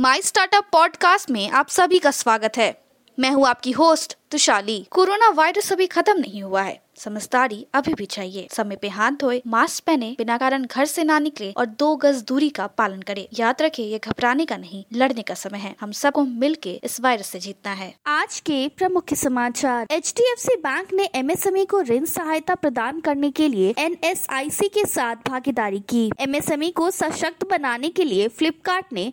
My startup podcast में आप सभी का स्वागत है। मैं हूँ आपकी होस्ट तुशाली। कोरोना वायरस अभी खत्म नहीं हुआ है। समझदारी, अभी भी चाहिए। समय पे हाथ धोए, मास्क पहने, बिना कारण घर से ना निकले और दो गज दूरी का पालन करे। याद रखे, ये घबराने का नहीं, लड़ने का समय है। हम सबको मिल के इस वायरस से जीतना है। आज के प्रमुख समाचार। एचडीएफसी बैंक ने एमएसएमई को ऋण सहायता प्रदान करने के लिए एनएसआईसी के साथ भागीदारी की। एमएसएमई को सशक्त बनाने के लिए फ्लिपकार्ट ने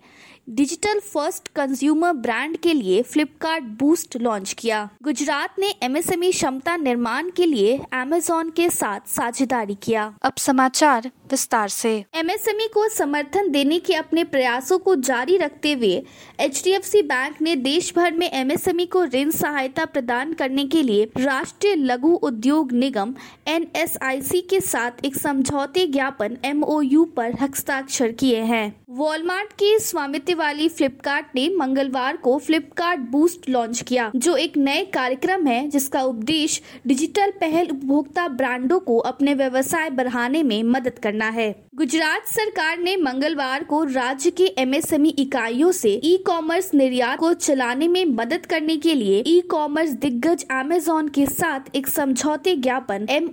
डिजिटल फ़र्स्ट कंज्यूमर ब्रांड के लिए फ्लिपकार्ट बूस्ट लॉन्च किया। गुजरात ने एमएसएमई क्षमता निर्माण के लिए अमेजोन के साथ साझेदारी किया। अब समाचार विस्तार से। एमएसएमई को समर्थन देने के अपने प्रयासों को जारी रखते हुए एच बैंक ने देश भर में एमएसएमई को ऋण सहायता प्रदान करने के लिए राष्ट्रीय लघु उद्योग निगम NSIC के साथ एक समझौते ज्ञापन एम पर हस्ताक्षर किए हैं। वॉलमार्ट की स्वामित्व वाली फ्लिपकार्ट ने मंगलवार को फ्लिपकार्ट बूस्ट लॉन्च किया, जो एक नए कार्यक्रम है जिसका उद्देश्य डिजिटल पहल उपभोक्ता ब्रांडों को अपने व्यवसाय बढ़ाने में मदद करना है। गुजरात सरकार ने मंगलवार को राज्य के एमएसएमई इकाइयों से ई कॉमर्स निर्यात को चलाने में मदद करने के लिए ई कॉमर्स दिग्गज अमेजोन के साथ एक समझौते ज्ञापन एम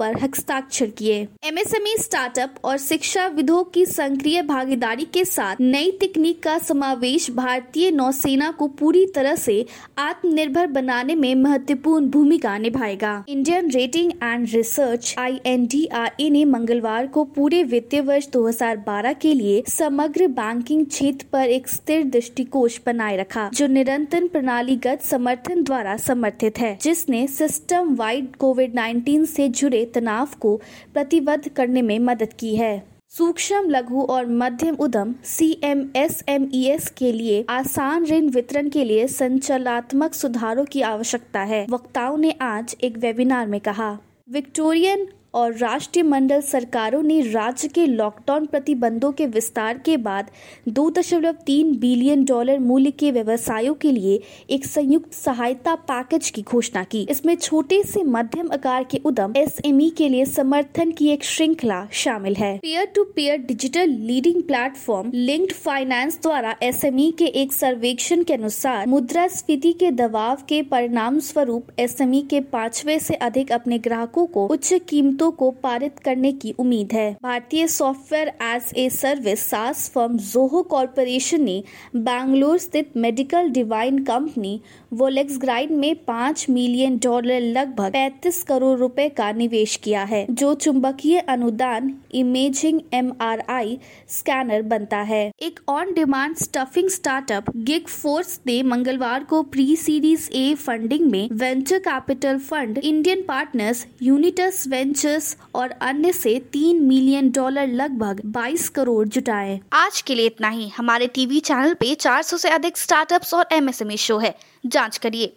पर हस्ताक्षर किए। एमएसएमई स्टार्टअप और शिक्षा विधो की सक्रिय भागीदारी भागीदारी के साथ नई तकनीक का समावेश भारतीय नौसेना को पूरी तरह से आत्मनिर्भर बनाने में महत्वपूर्ण भूमिका निभाएगा। इंडियन रेटिंग एंड रिसर्च आई ने मंगलवार को पूरे वित्तीय वर्ष 2012 के लिए समग्र बैंकिंग क्षेत्र पर एक स्थिर दृष्टिकोण बनाए रखा, जो निरंतर प्रणालीगत समर्थन द्वारा समर्थित है, जिसने सिस्टम वाइड कोविड 19 से जुड़े तनाव को प्रतिबद्ध करने में मदद की है। सूक्ष्म, लघु और मध्यम उद्यम C M S M E S के लिए आसान ऋण वितरण के लिए संचालनात्मक सुधारों की आवश्यकता है, वक्ताओं ने आज एक वेबिनार में कहा। विक्टोरियन और राष्ट्रीय मंडल सरकारों ने राज्य के लॉकडाउन प्रतिबंधों के विस्तार के बाद 2.3 बिलियन डॉलर मूल्य के व्यवसायों के लिए एक संयुक्त सहायता पैकेज की घोषणा की। इसमें छोटे से मध्यम आकार के उद्यम एसएमई के लिए समर्थन की एक श्रृंखला शामिल है। Peer to peer digital leading platform linked finance द्वारा एसएमई के एक सर्वेक्षण के अनुसार मुद्रास्फीति के दबाव के परिणाम स्वरूप एसएमई के पांचवे से अधिक अपने ग्राहकों को उच्च कीमतों मुद्दों को पारित करने की उम्मीद है। भारतीय software as a service, SaaS firm Zoho corporation ने बैंगलोर स्थित मेडिकल डिवाइन कंपनी वोलेक्स ग्राइड में पाँच मिलियन डॉलर लगभग पैतीस करोड़ रुपए का निवेश किया है, जो चुंबकीय अनुदान, इमेजिंग एमआरआई स्कैनर बनता है। एक on demand stuffing startup gig force ने मंगलवार को प्री सीरीज़ ए फंडिंग में venture capital fund, Indian partners Unitus Ventures और अन्य से तीन मिलियन डॉलर लगभग 22 करोड़ जुटाए। आज के लिए इतना ही। हमारे टीवी चैनल पे 400 से अधिक स्टार्टअप्स और एमएसएमई शो है। जाँच करिए।